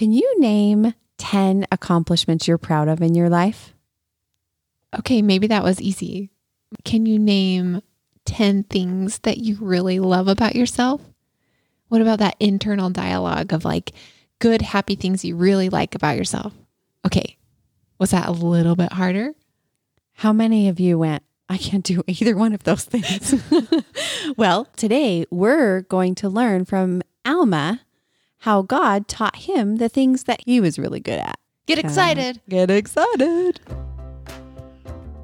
Can you name 10 accomplishments you're proud of in your life? Okay, maybe that was easy. Can you name 10 things that you really love about yourself? What about that internal dialogue of like good, happy things you really like about yourself? Okay, was that a little bit harder? How many of you went, I can't do either one of those things? well, today we're going to learn from Alma how God taught him the things that he was really good at. Get excited. Get excited.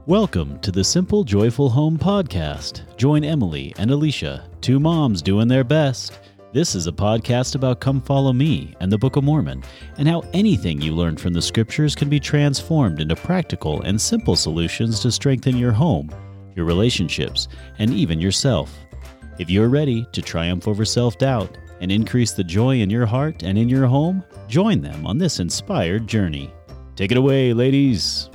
Welcome to the Simple Joyful Home podcast. Join Emily and Alicia, two moms doing their best. This is a podcast about Come Follow Me and the Book of Mormon, and how anything you learn from the scriptures can be transformed into practical and simple solutions to strengthen your home, your relationships, and even yourself. If you're ready to triumph over self doubt and increase the joy in your heart and in your home, join them on this inspired journey. Take it away, ladies.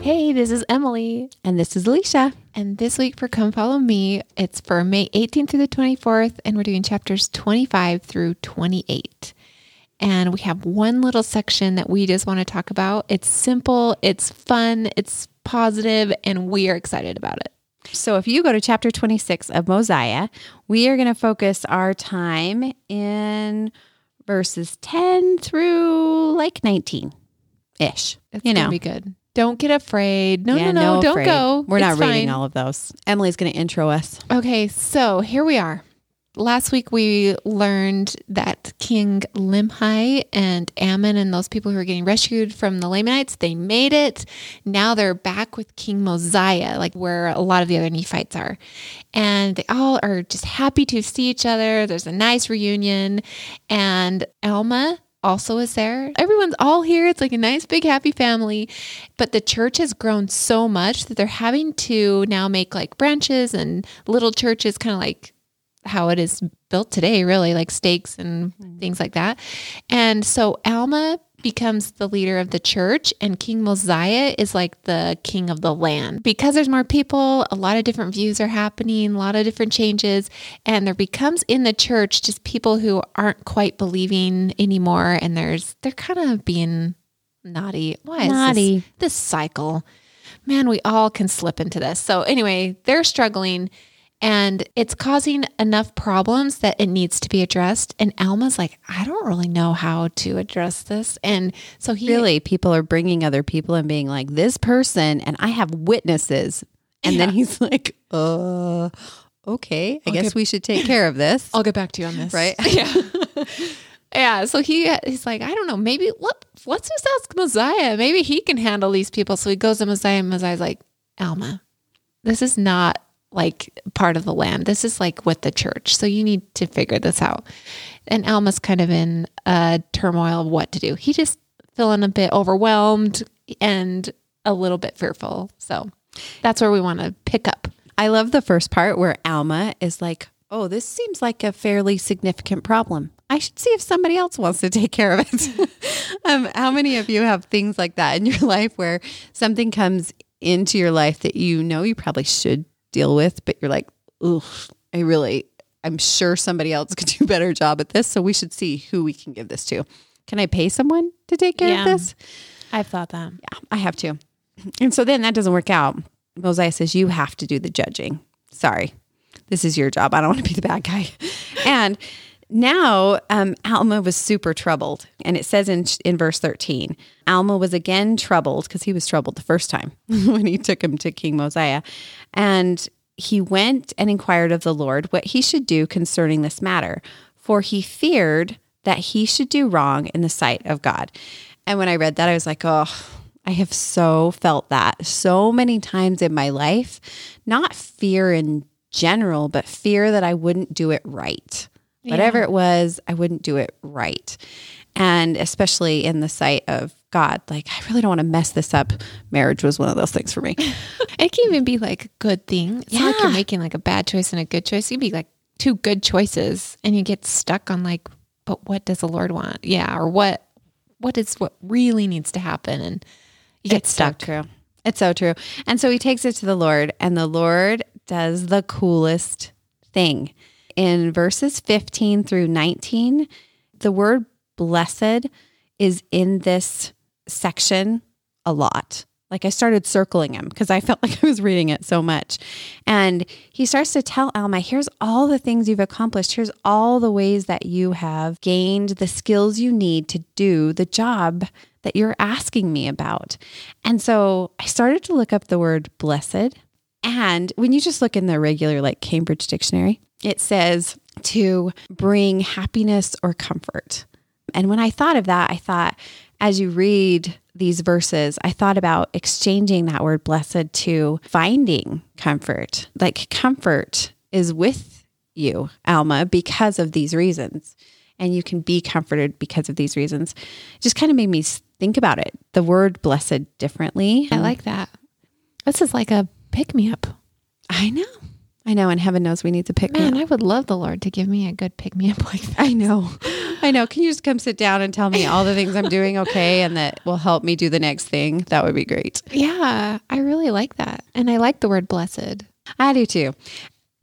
Hey, this is Emily. And this is Alicia. And this week for Come Follow Me, it's for May 18th through the 24th, and we're doing chapters 25 through 28. And we have one little section that we just want to talk about. It's simple, it's fun, it's positive, and we are excited about it. So, if you go to chapter 26 of Mosiah, we are going to focus our time in verses 10 through like 19 ish. It's You know. be good. Don't get afraid. No, Yeah, no, no, don't afraid. go. We're not It's reading all of those. Emily's going to intro us. Okay, so here we are. Last week we learned that King Limhi and Ammon and those people who were getting rescued from the Lamanites, they made it. Now they're back with King Mosiah, like where a lot of the other Nephites are. And they all are just happy to see each other. There's a nice reunion. And Alma also is there. Everyone's all here. It's like a nice big happy family. But the church has grown so much that they're having to now make like branches and little churches, kind of like how it is built today, really, like stakes and mm-hmm. things like that. And so Alma becomes the leader of the church, and King Mosiah is like the king of the land. Because there's more people, a lot of different views are happening, a lot of different changes, and there becomes in the church just people who aren't quite believing anymore, and there's they're kind of being naughty. Why is this- Naughty. this cycle? Man, we all can slip into this. So anyway, they're struggling and it's causing enough problems that it needs to be addressed. And Alma's like, I don't really know how to address this. And so he Really, people are bringing other people and being like, this person, and I have witnesses. And then he's like, uh, okay, I guess get- we should take care of this. I'll get back to you on this. Right? Yeah. yeah. So he he's like, I don't know, maybe what let's just ask Mosiah. Maybe he can handle these people. So he goes to Mosiah and Mosiah's like, Alma, this is not like part of the land. This is like with the church. So you need to figure this out. And Alma's kind of in a turmoil of what to do. He just feeling a bit overwhelmed and a little bit fearful. So that's where we want to pick up. I love the first part where Alma is like, oh, this seems like a fairly significant problem. I should see if somebody else wants to take care of it. um, how many of you have things like that in your life where something comes into your life that you know you probably should deal with, but you're like, ugh, I really, I'm sure somebody else could do a better job at this. So we should see who we can give this to. Can I pay someone to take care Yeah. of this? I've thought that. Yeah, I have to. And so then that doesn't work out. Mosiah says, You have to do the judging. Sorry. This is your job. I don't want to be the bad guy. And now um, Alma was super troubled. And it says in, in verse 13, Alma was again troubled because he was troubled the first time when he took him to King Mosiah. And he went and inquired of the Lord what he should do concerning this matter, for he feared that he should do wrong in the sight of God. And when I read that, I was like, oh, I have so felt that so many times in my life. Not fear in general, but fear that I wouldn't do it right. Whatever it was, I wouldn't do it right. And especially in the sight of God, like, I really don't want to mess this up. Marriage was one of those things for me. It can even be like a good thing. It's not like you're making like a bad choice and a good choice. Can be like two good choices and you get stuck on like, but what does the Lord want? Yeah. Or what, what is what really needs to happen? And you get It's so stuck. true. It's so true. And so he takes it to the Lord, and the Lord does the coolest thing. In verses 15 through 19, the word blessed is in this section a lot. Like I started circling him because I felt like I was reading it so much. And he starts to tell Alma, here's all the things you've accomplished. Here's all the ways that you have gained the skills you need to do the job that you're asking me about. And so I started to look up the word blessed. And when you just look in the regular, like Cambridge dictionary, it says to bring happiness or comfort. And when I thought of that, I thought, as you read these verses, I thought about exchanging that word blessed to finding comfort. Like comfort is with you, Alma, because of these reasons. And you can be comforted because of these reasons. It just kind of made me think about it, the word blessed differently. I like that. This is like a pick me up. I know. I know. And heaven knows we need to pick me Man. I would love the Lord to give me a good pick me up like that. I know. I know. Can you just come sit down and tell me all the things I'm doing okay and that will help me do the next thing? That would be great. Yeah, I really like that. And I like the word blessed. I do too.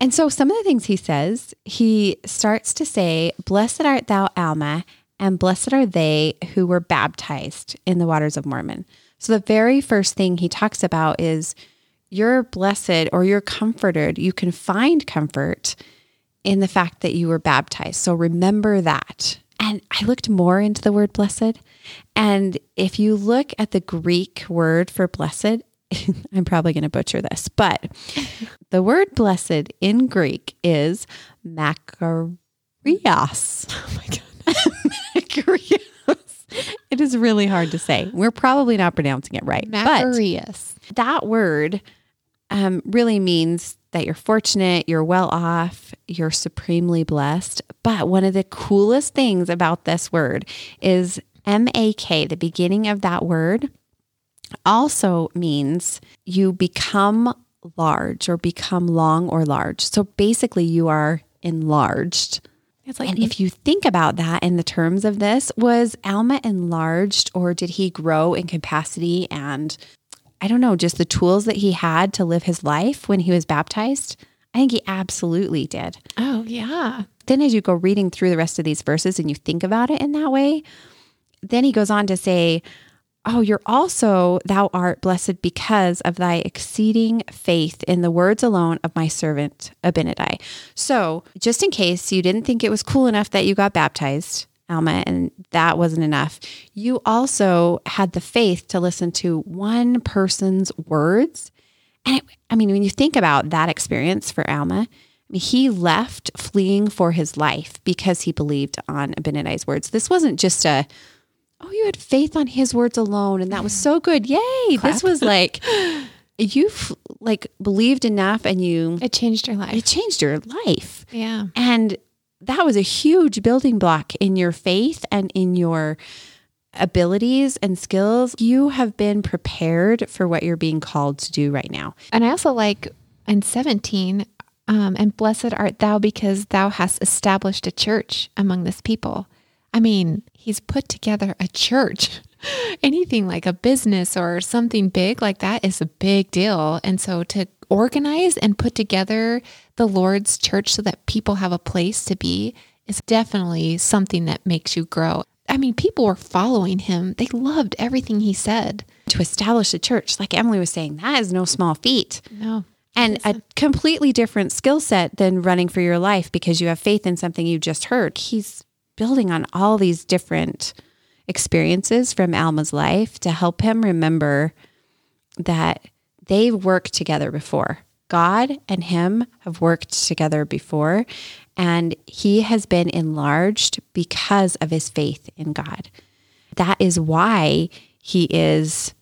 And so some of the things he says, he starts to say, Blessed art thou, Alma, and blessed are they who were baptized in the waters of Mormon. So the very first thing he talks about is you're blessed or you're comforted. You can find comfort in the fact that you were baptized. So remember that. And I looked more into the word blessed. And if you look at the Greek word for blessed, I'm probably going to butcher this, but the word blessed in Greek is makarios. Oh my God. Makarios. It is really hard to say. We're probably not pronouncing it right. But that word um, really means that you're fortunate, you're well off, you're supremely blessed. But one of the coolest things about this word is M A K, the beginning of that word, also means you become large or become long or large. So basically, you are enlarged. It's like And if you think about that in the terms of this, was Alma enlarged or did he grow in capacity and I don't know, just the tools that he had to live his life when he was baptized? I think he absolutely did. oh yeah. Then, as you go reading through the rest of these verses and you think about it in that way, then he goes on to say, Oh, you're also, thou art blessed because of thy exceeding faith in the words alone of my servant Abinadi. So, just in case you didn't think it was cool enough that you got baptized, Alma, and that wasn't enough, you also had the faith to listen to one person's words. And it, I mean, when you think about that experience for Alma, I mean, he left fleeing for his life because he believed on Abinadi's words. This wasn't just a, oh, you had faith on his words alone, and that was so good. Yay. This was like, you've like believed enough and you, It changed your life. it changed your life. Yeah. And that was a huge building block in your faith and in your abilities and skills. You have been prepared for what you're being called to do right now. And I also like in 17, um, and blessed art thou because thou hast established a church among this people. I mean, he's put together a church. Anything like a business or something big like that is a big deal. And so to organize and put together the Lord's church so that people have a place to be is definitely something that makes you grow. I mean, people were following him. They loved everything he said. To establish a church, like Emily was saying, that is no small feat. No. And a completely different skill set than running for your life because you have faith in something you just heard. He's building on all these different experiences from Alma's life to help him remember that they've worked together before. God and him have worked together before, and he has been enlarged because of his faith in God. That is why he is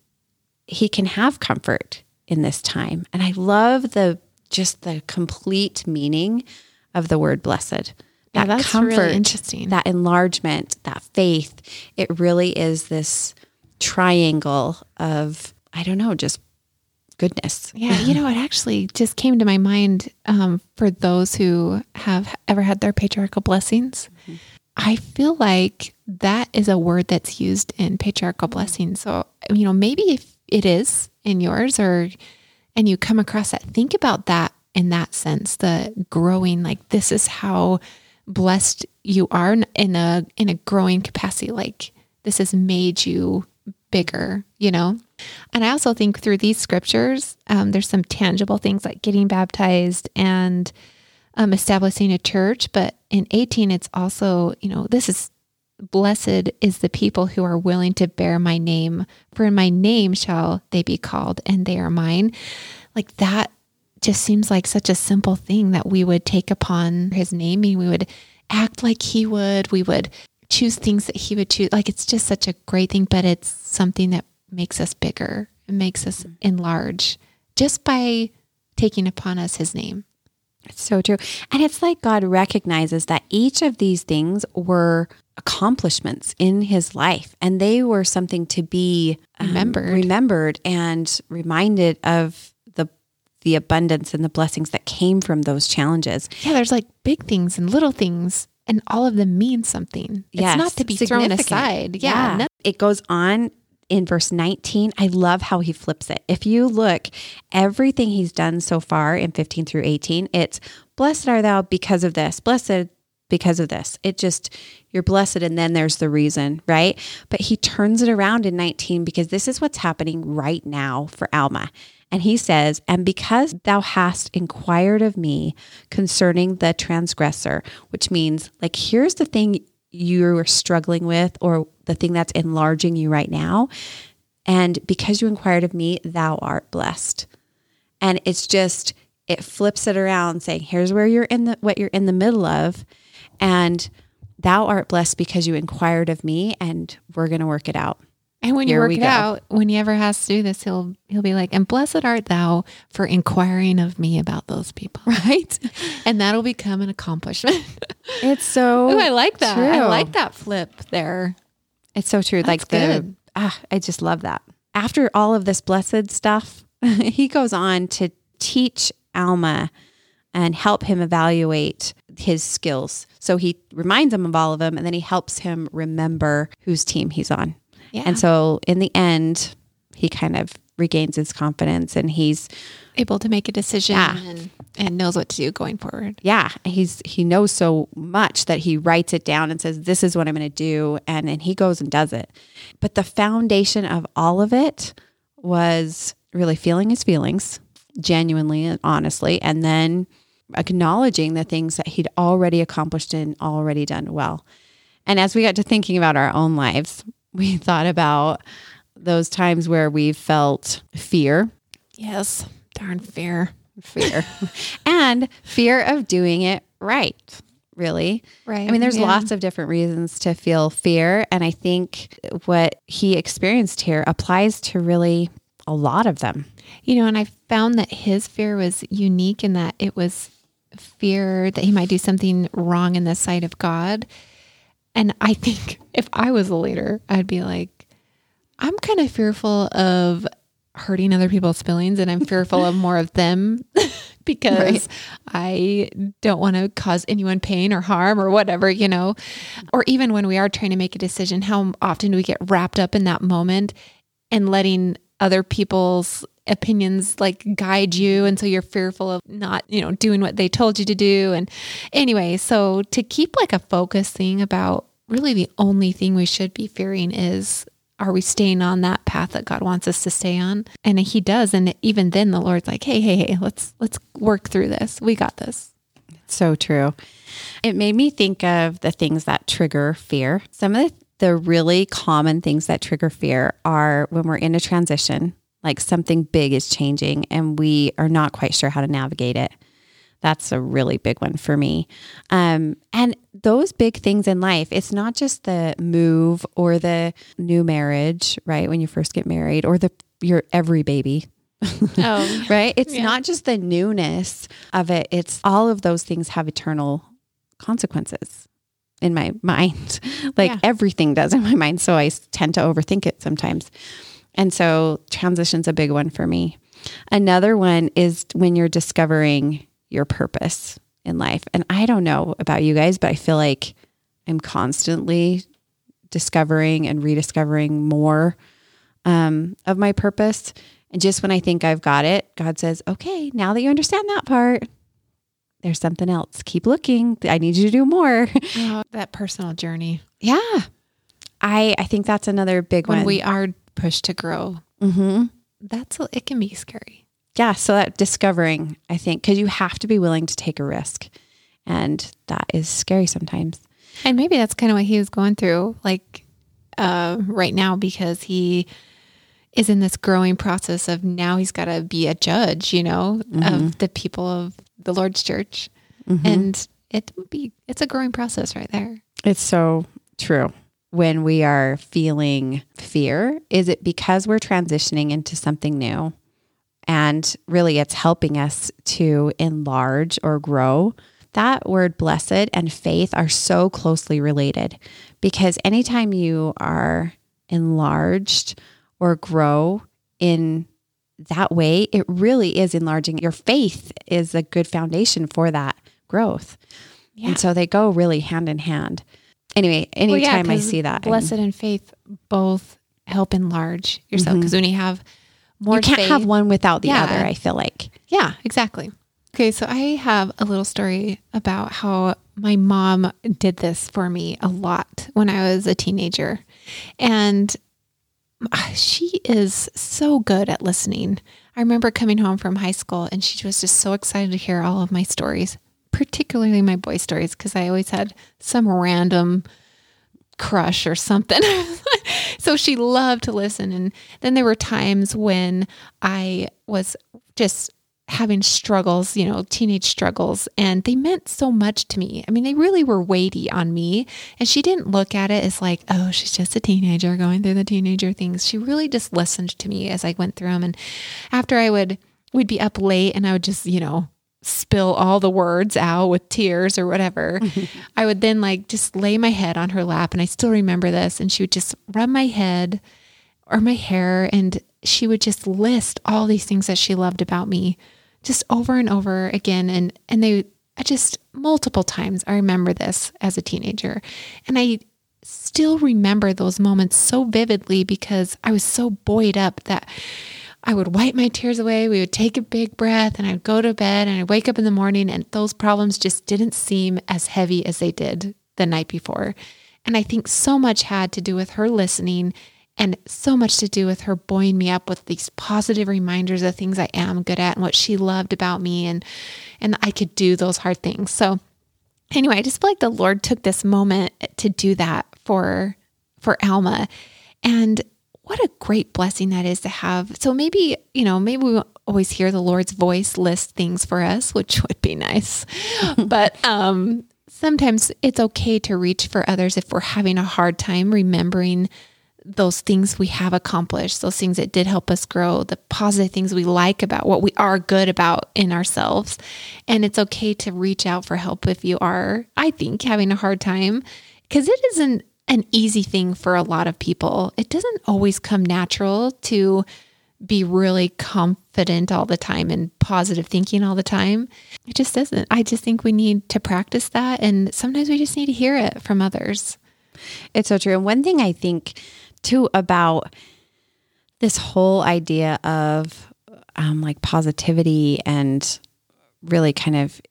he can have comfort in this time. And I love the just the complete meaning of the word blessed. Yeah, That that's comfort, really interesting. that enlargement, that faith, it really is this triangle of I don't know, just goodness. Yeah, you know, it actually just came to my mind um, for those who have ever had their patriarchal blessings. I feel like that is a word that's used in patriarchal blessings. So, you know, maybe if it is in yours or, and you come across that, think about that in that sense, the growing, like, this is how blessed you are in a in a growing capacity like this has made you bigger you know and i also think through these scriptures um, there's some tangible things like getting baptized and um, establishing a church but in 18 it's also you know this is blessed is the people who are willing to bear my name for in my name shall they be called and they are mine like that just seems like such a simple thing that we would take upon his naming. We would act like he would. We would choose things that he would choose. Like it's just such a great thing, but it's something that makes us bigger. It makes us enlarge just by taking upon us his name. It's so true. And it's like God recognizes that each of these things were accomplishments in his life and they were something to be um, Remembered. remembered and reminded of the the abundance and the blessings that came from those challenges. Yeah, there's like big things and little things, and all of them mean something. Yes, it's not to be thrown aside. Yeah. no- It goes on in verse 19. I love how he flips it. If you look, everything he's done so far in 15 through 18, it's blessed are thou because of this, blessed because of this. It just, you're blessed, and then there's the reason, right? But he turns it around in 19 because this is what's happening right now for Alma. And he says, And because thou hast inquired of me concerning the transgressor, which means, like, here's the thing you're struggling with, or the thing that's enlarging you right now. And because you inquired of me, thou art blessed. And it's just, it flips it around saying, here's where you're in the, what you're in the middle of. And thou art blessed because you inquired of me, and we're going to work it out. And when you work it go. out, when he ever has to do this, he'll he'll be like, "And blessed art thou for inquiring of me about those people." Right? And that'll become an accomplishment. It's so oh, I like that. I like that flip there. It's so true. like the good. ah, I just love that. After all of this blessed stuff, he goes on to teach Alma and help him evaluate his skills. So he reminds him of all of them and then he helps him remember whose team he's on. Yeah. And so in the end, he kind of regains his confidence and he's Able to make a decision Yeah. and, and knows what to do going forward. yeah, he's he knows so much that he writes it down and says, "This is what I'm going to do," and then he goes and does it. But the foundation of all of it was really feeling his feelings, genuinely and honestly, and then acknowledging the things that he'd already accomplished and already done well. And as we got to thinking about our own lives, we thought about those times where we felt fear Yes. Darn fear. fear and fear of doing it right really Right. i mean there's Yeah. lots of different reasons to feel fear and i think what he experienced here applies to really a lot of them You know, and I found that his fear was unique in that it was fear that he might do something wrong in the sight of God. And I think if I was a leader, I'd be like, I'm kind of fearful of hurting other people's feelings and I'm fearful of more of them because I don't want to cause anyone pain or harm or whatever, you know. Or even when we are trying to make a decision, how often do we get wrapped up in that moment and letting other people's opinions like guide you and so you're fearful of not you know doing what they told you to do. And anyway so to keep like a focus thing about really the only thing we should be fearing is are we staying on that path that God wants us to stay on? And he does. And even then the Lord's like hey hey hey let's let's work through this. We got this. So true. It made me think of the things that trigger fear. Some of the, the really common things that trigger fear are when we're in a transition like something big is changing and we are not quite sure how to navigate it that's a really big one for me. Um, and those big things in life, it's not just the move or the new marriage, right? When you first get married, or the your every baby, oh right? It's Yeah. not just the newness of it. It's all of those things have eternal consequences in my mind. like Yeah. everything does in my mind. So I tend to overthink it sometimes. And so transition's a big one for me. Another one is when you're discovering your purpose in life. And I don't know about you guys, but I feel like I'm constantly discovering and rediscovering more um, of my purpose. And just when I think I've got it, God says, okay, now that you understand that part, there's something else. Keep looking. I need you to do more. Oh, that personal journey yeah. I I think that's another big when one. we are pushed to grow. mm-hmm. That's it can be scary. Yeah, so that discovering, I think, because you have to be willing to take a risk. And that is scary sometimes. And maybe that's kind of what he was going through, like uh, right now, because he is in this growing process of now he's got to be a judge, you know, of the people of the Lord's church, and it would be it's a growing process right there. It's so true. When we are feeling fear, is it because we're transitioning into something new? And really, it's helping us to enlarge or grow. That word blessed and faith are so closely related because anytime you are enlarged or grow in that way, it really is enlarging. Your faith is a good foundation for that growth. Yeah. And so they go really hand in hand. Anyway, anytime I see that, I'm- blessed and faith both help enlarge yourself because when you have more, you can't faith- have one without the Yeah. other, I feel like. Yeah, exactly. Okay, so I have a little story about how my mom did this for me a lot when I was a teenager. And uh, she is so good at listening. I remember coming home from high school and she was just so excited to hear all of my stories, particularly my boy stories, because I always had some random crush or something. so she loved to listen. And then there were times when I was just having struggles, you know, teenage struggles, and they meant so much to me. I mean, they really were weighty on me. And she didn't look at it as like, oh, she's just a teenager going through the teenager things. She really just listened to me as I went through them. And after I would, we'd be up late and I would just, you know, spill all the words out with tears or whatever, I would then like just lay my head on her lap. And I still remember this. And she would just rub my head or my hair and she would just list all these things that she loved about me just over and over again. And, and they, I just multiple times, I remember this as a teenager. And I still remember those moments so vividly because I was so buoyed up that I would wipe my tears away. We would take a big breath and I'd go to bed and I'd wake up in the morning and those problems just didn't seem as heavy as they did the night before. And I think so much had to do with her listening and so much to do with her buoying me up with these positive reminders of things I am good at and what she loved about me and and I could do those hard things. So anyway, I just feel like the Lord took this moment to do that for for Alma. And what a great blessing that is to have. So maybe, you know, maybe we always hear the Lord's voice list things for us, which would be nice. but um sometimes it's okay to reach for others if we're having a hard time remembering those things we have accomplished, those things that did help us grow, the positive things we like about what we are good about in ourselves. And it's okay to reach out for help if you are, I think, having a hard time because it isn't an easy thing for a lot of people. It doesn't always come natural to be really confident all the time and positive thinking all the time. It just doesn't. I just think we need to practice that. And sometimes we just need to hear it from others. It's so true. And one thing I think too about this whole idea of um, like positivity and really kind of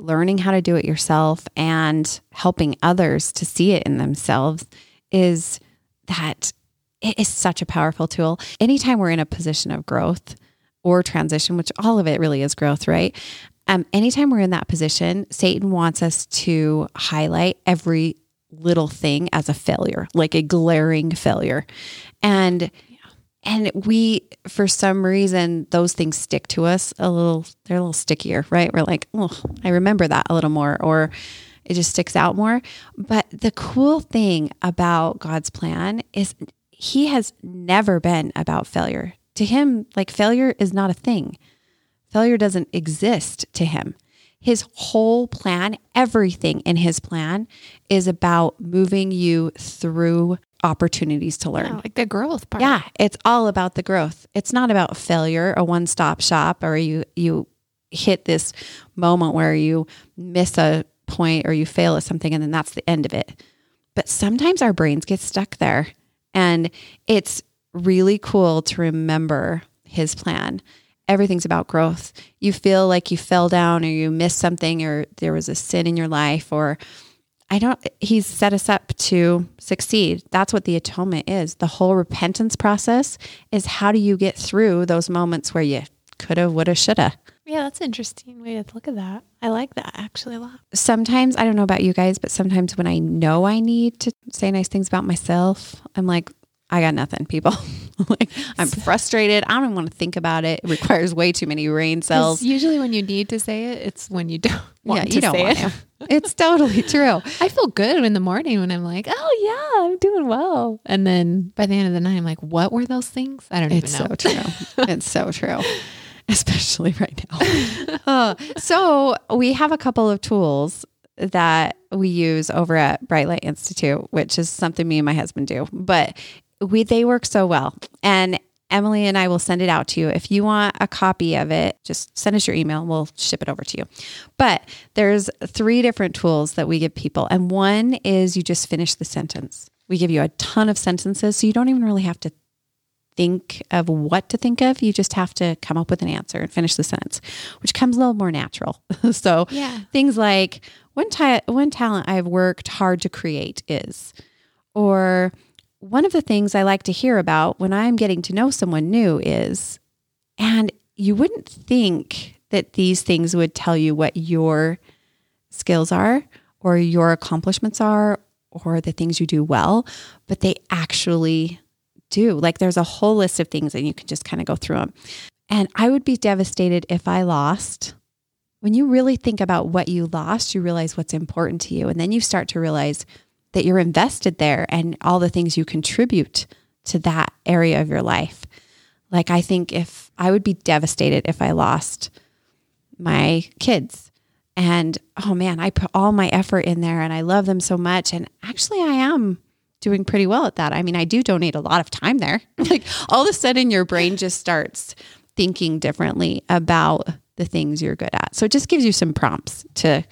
learning how to do it yourself and helping others to see it in themselves is that it is such a powerful tool. Anytime we're in a position of growth or transition, which all of it really is growth, right? Um, anytime we're in that position, Satan wants us to highlight every little thing as a failure, like a glaring failure. And and we for some reason those things stick to us a little they're a little stickier, right? We're like, "Oh, I remember that a little more or it just sticks out more." But the cool thing about God's plan is he has never been about failure. To him, like failure is not a thing. Failure doesn't exist to him his whole plan, everything in his plan is about moving you through opportunities to learn. Yeah, like the growth part. Yeah, it's all about the growth. It's not about failure, a one-stop shop or you you hit this moment where you miss a point or you fail at something and then that's the end of it. But sometimes our brains get stuck there and it's really cool to remember his plan everything's about growth. You feel like you fell down or you missed something or there was a sin in your life or I don't, he's set us up to succeed. That's what the atonement is. The whole repentance process is how do you get through those moments where you coulda, woulda, shoulda. Yeah, that's an interesting way to look at that. I like that actually a lot. Sometimes, I don't know about you guys, but sometimes when I know I need to say nice things about myself, I'm like, I got nothing, people. like I'm frustrated. I don't even want to think about it. It requires way too many brain cells. Usually, when you need to say it, it's when you don't want yeah, to you don't say want it. to. It's totally true. I feel good in the morning when I'm like, oh yeah, I'm doing well, and then by the end of the night, I'm like, what were those things? I don't It's even know. so true. it's so true, especially right now. Uh, so we have a couple of tools that we use over at Bright Light Institute, which is something me and my husband do, but we they work so well. And Emily and I will send it out to you. If you want a copy of it, just send us your email and we'll ship it over to you. But there's three different tools that we give people. And one is you just finish the sentence. We give you a ton of sentences, so you don't even really have to think of what to think of. You just have to come up with an answer and finish the sentence, which comes a little more natural. so Yeah. things like one, ta- one talent I've worked hard to create is, or one of the things I like to hear about when I'm getting to know someone new is, and you wouldn't think that these things would tell you what your skills are or your accomplishments are or the things you do well, but they actually do. Like there's a whole list of things and you can just kind of go through them. And I would be devastated if I lost. When you really think about what you lost, you realize what's important to you. And then you start to realize that you're invested there and all the things you contribute to that area of your life. Like, I think if I would be devastated if I lost my kids. And oh man, I put all my effort in there and I love them so much. And actually, I am doing pretty well at that. I mean, I do donate a lot of time there. like, all of a sudden, your brain just starts thinking differently about the things you're good at. So it just gives you some prompts to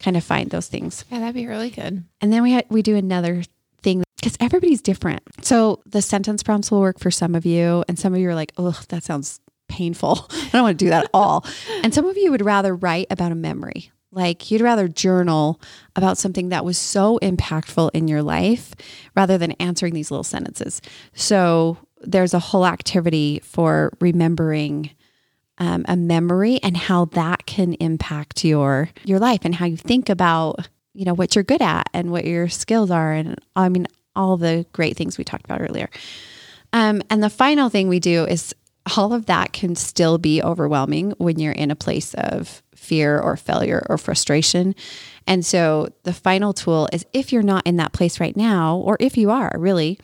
kind of find those things. Yeah, that'd be really good. And then we ha- we do another thing because everybody's different. So the sentence prompts will work for some of you, and some of you are like, "Oh, that sounds painful. I don't want to do that at all." and some of you would rather write about a memory. Like you'd rather journal about something that was so impactful in your life rather than answering these little sentences. So there's a whole activity for remembering um, a memory and how that can impact your your life and how you think about you know what you're good at and what your skills are and I mean all the great things we talked about earlier. Um, and the final thing we do is all of that can still be overwhelming when you're in a place of fear or failure or frustration. And so the final tool is if you're not in that place right now, or if you are really,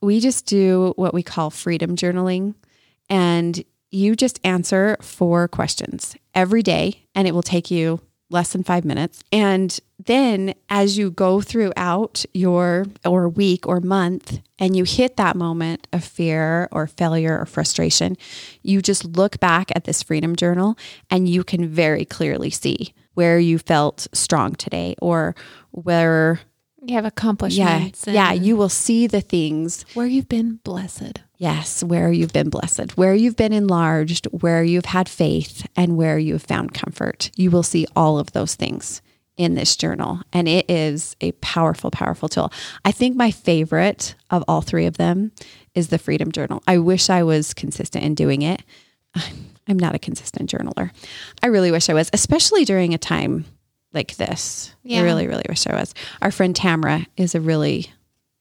we just do what we call freedom journaling. And you just answer four questions every day, and it will take you less than five minutes. And then as you go throughout your or week or month and you hit that moment of fear or failure or frustration, you just look back at this freedom journal and you can very clearly see where you felt strong today or where You have accomplishments. yeah and you will see the things where you've been blessed. Yes, where you've been blessed, where you've been enlarged, where you've had faith, and where you've found comfort. You will see all of those things in this journal. And it is a powerful, powerful tool. I think my favorite of all three of them is the Freedom Journal. I wish I was consistent in doing it. I'm not a consistent journaler. I really wish I was, especially during a time like this. Yeah. I really, really wish I was. Our friend Tamara is a really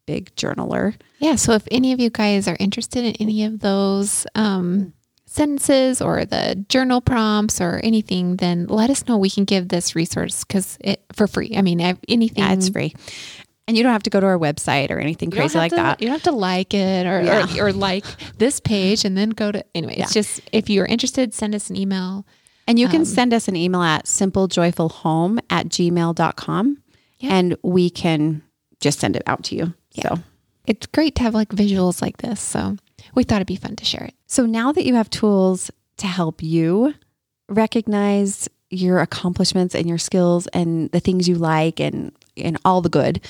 big journaler. Yeah. So if any of you guys are interested in any of those um, sentences or the journal prompts or anything, then let us know. We can give this resource because it for free. I mean, anything. Yeah, it's free. And you don't have to go to our website or anything You crazy like to- that. You don't have to like it or, Yeah. or, or like this page and then go to anyway. It's Yeah. just if you're interested, send us an email. And you can Um, send us an email at simplejoyfulhome at gmail.com Yeah. and we can just send it out to you. So It's great to have like visuals like this. So we thought it'd be fun to share it. so now that you have tools to help you recognize your accomplishments and your skills and the things you like and and all the good,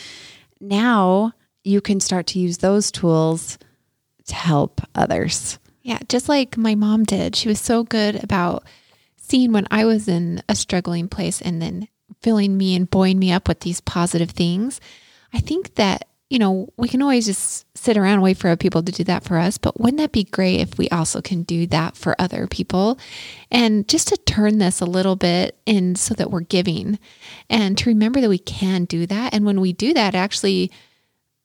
now you can start to use those tools to help others. Yeah, just like my mom did. She was so good about seeing when I was in a struggling place and then filling me and buoying me up with these positive things. I think that, you know, we can always just sit around and wait for other people to do that for us, but wouldn't that be great if we also can do that for other people? And just to turn this a little bit in so that we're giving and to remember that we can do that. And when we do that, actually,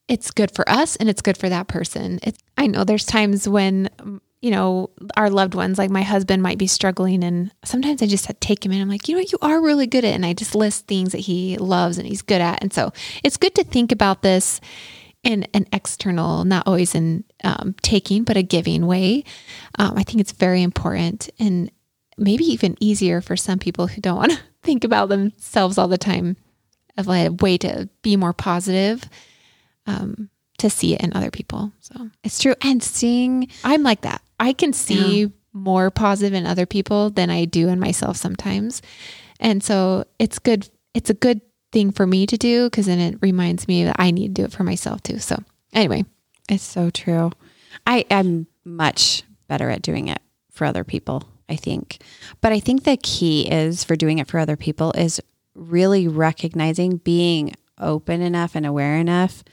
it's good for us and it's good for that person. It's, I know there's times when you know, our loved ones, like my husband might be struggling. And sometimes I just take him in. I'm like, you know, you are really good at, and I just list things that he loves and he's good at. And so it's good to think about this in an external, not always in um, taking, but a giving way. Um, I think it's very important and maybe even easier for some people who don't want to think about themselves all the time of a way to be more positive. Um, to see it in other people. So it's true. And seeing, I'm like that. I can see yeah. more positive in other people than I do in myself sometimes. And so it's good. It's a good thing for me to do because then it reminds me that I need to do it for myself too. So anyway, it's so true. I am much better at doing it for other people, I think. But I think the key is for doing it for other people is really recognizing being open enough and aware enough,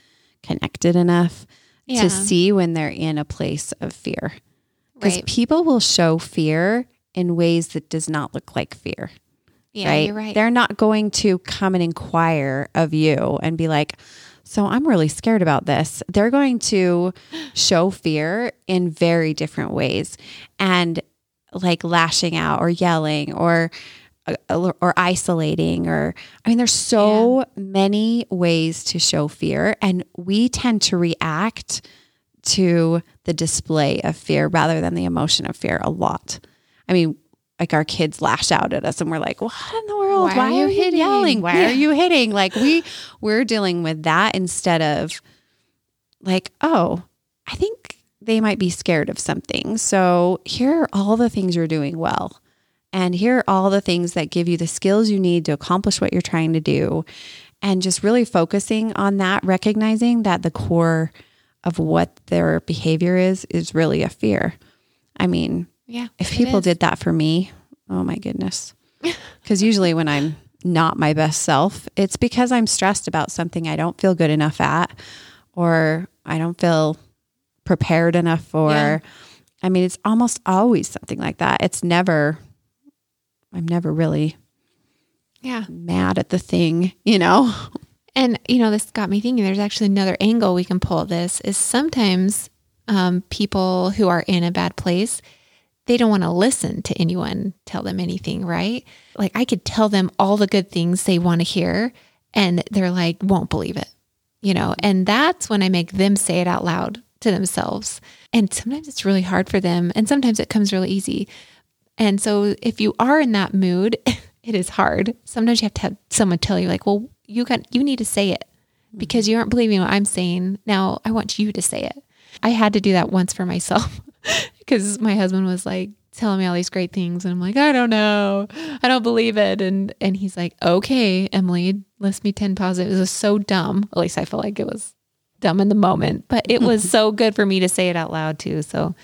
connected enough yeah. to see when they're in a place of fear because right. people will show fear in ways that does not look like fear. Yeah, right? you're right. They're not going to come and inquire of you and be like, so I'm really scared about this. They're going to show fear in very different ways and like lashing out or yelling or uh, or isolating or I mean there's so yeah. many ways to show fear and we tend to react to the display of fear rather than the emotion of fear a lot. I mean, like our kids lash out at us and we're like, what in the world? Why, Why are, you hitting? yelling? Why yeah. are you hitting? Like we we're dealing with that instead of like, oh, I think they might be scared of something. So here are all the things you're doing well. And here are all the things that give you the skills you need to accomplish what you're trying to do. And just really focusing on that, recognizing that the core of what their behavior is is really a fear. I mean, yeah, if people did that for me, oh my goodness. Because usually when I'm not my best self, it's because I'm stressed about something I don't feel good enough at, or I don't feel prepared enough for. Yeah. I mean, it's almost always something like that. It's never, I'm never really yeah mad at the thing, you know? And, you know, this got me thinking there's actually another angle we can pull this is sometimes um, people who are in a bad place, they don't want to listen to anyone tell them anything, right? Like I could tell them all the good things they want to hear and they're like, won't believe it, you know? And that's when I make them say it out loud to themselves. And sometimes it's really hard for them and sometimes it comes really easy. And so if you are in that mood, it is hard. Sometimes you have to have someone tell you, like, well, you got you need to say it because mm-hmm. you aren't believing what I'm saying. Now I want you to say it. I had to do that once for myself because my husband was like telling me all these great things and I'm like, I don't know. I don't believe it. And and he's like, Okay, Emily, list me 10 positives. It was so dumb. At least I felt like it was dumb in the moment, but it was so good for me to say it out loud too. So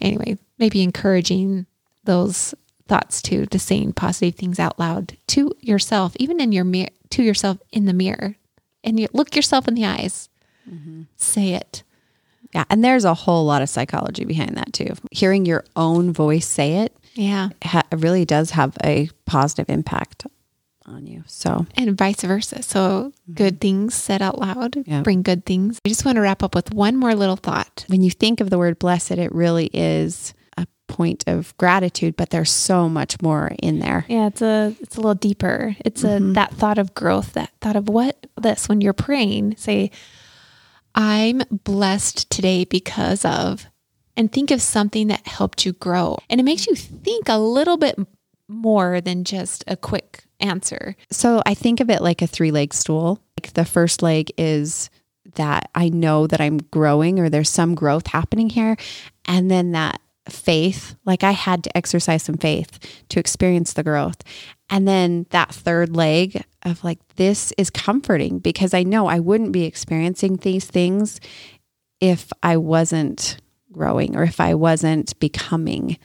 anyway, maybe encouraging those thoughts too, to saying positive things out loud to yourself, even in your mirror, to yourself in the mirror, and you look yourself in the eyes. Mm-hmm. Say it. Yeah, and there's a whole lot of psychology behind that too. Hearing your own voice say it, yeah, ha- really does have a positive impact on you. So, and vice versa. So, mm-hmm. good things said out loud bring good things. I just want to wrap up with one more little thought. When you think of the word blessed, it really is point of gratitude, but there's so much more in there. Yeah, it's a it's a little deeper. It's mm-hmm. a that thought of growth, that thought of what this when you're praying, say, I'm blessed today because of and think of something that helped you grow. And it makes you think a little bit more than just a quick answer. So I think of it like a three leg stool. Like the first leg is that I know that I'm growing or there's some growth happening here. And then that faith. Like I had to exercise some faith to experience the growth. And then that third leg of like, this is comforting because I know I wouldn't be experiencing these things if I wasn't growing or if I wasn't becoming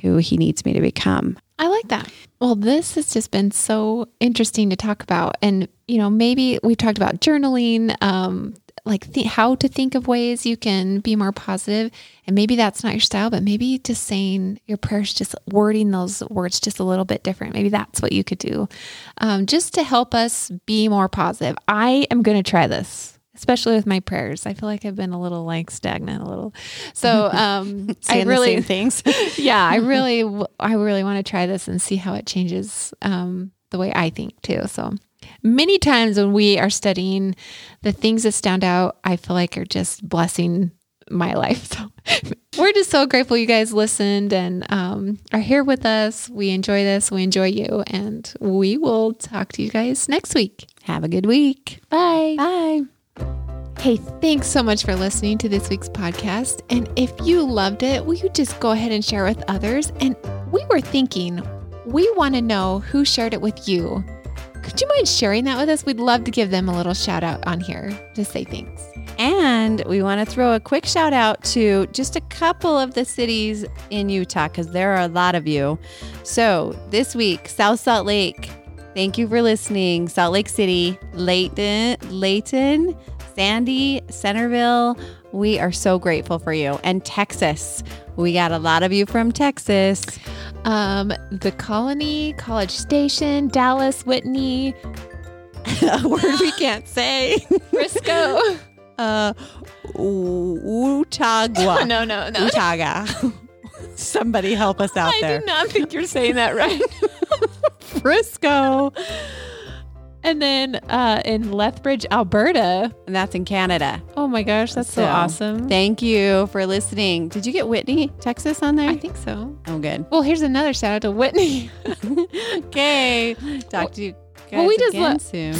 who he needs me to become. I like that. Well, this has just been so interesting to talk about. And, you know, maybe we've talked about journaling, um, like th- how to think of ways you can be more positive. And maybe that's not your style, but maybe just saying your prayers, just wording those words just a little bit different. Maybe that's what you could do um, just to help us be more positive. I am going to try this. Especially with my prayers, I feel like I've been a little like stagnant, a little. So um, I really things. yeah, I really, I really want to try this and see how it changes um, the way I think too. So many times when we are studying, the things that stand out, I feel like are just blessing my life. So we're just so grateful you guys listened and um, are here with us. We enjoy this. We enjoy you, and we will talk to you guys next week. Have a good week. Bye. Bye. Hey, thanks so much for listening to this week's podcast. And if you loved it, will you just go ahead and share with others? And we were thinking, we want to know who shared it with you. Could you mind sharing that with us? We'd love to give them a little shout out on here to say thanks. And we want to throw a quick shout out to just a couple of the cities in Utah because there are a lot of you. So this week, South Salt Lake, thank you for listening. Salt Lake City, Layton, Layton, Sandy, Centerville, we are so grateful for you. And Texas, we got a lot of you from Texas. Um, the Colony, College Station, Dallas, Whitney, a word we can't say. Frisco. Uh, Utagua. no, no, no. Utaga. Somebody help us out I there. I do not think you're saying that right. Frisco. And then uh, in Lethbridge, Alberta. And that's in Canada. Oh my gosh, that's so, So, awesome. Thank you for listening. Did you get Whitney, Texas on there? I think so. oh, good. Well, here's another shout out to Whitney. Okay. Talk to you guys well, we just again lo- soon.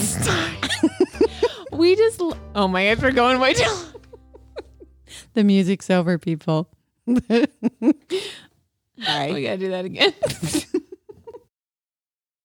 we just, l- oh my gosh, we're going way too. The music's over, people. All right. We gotta do that again.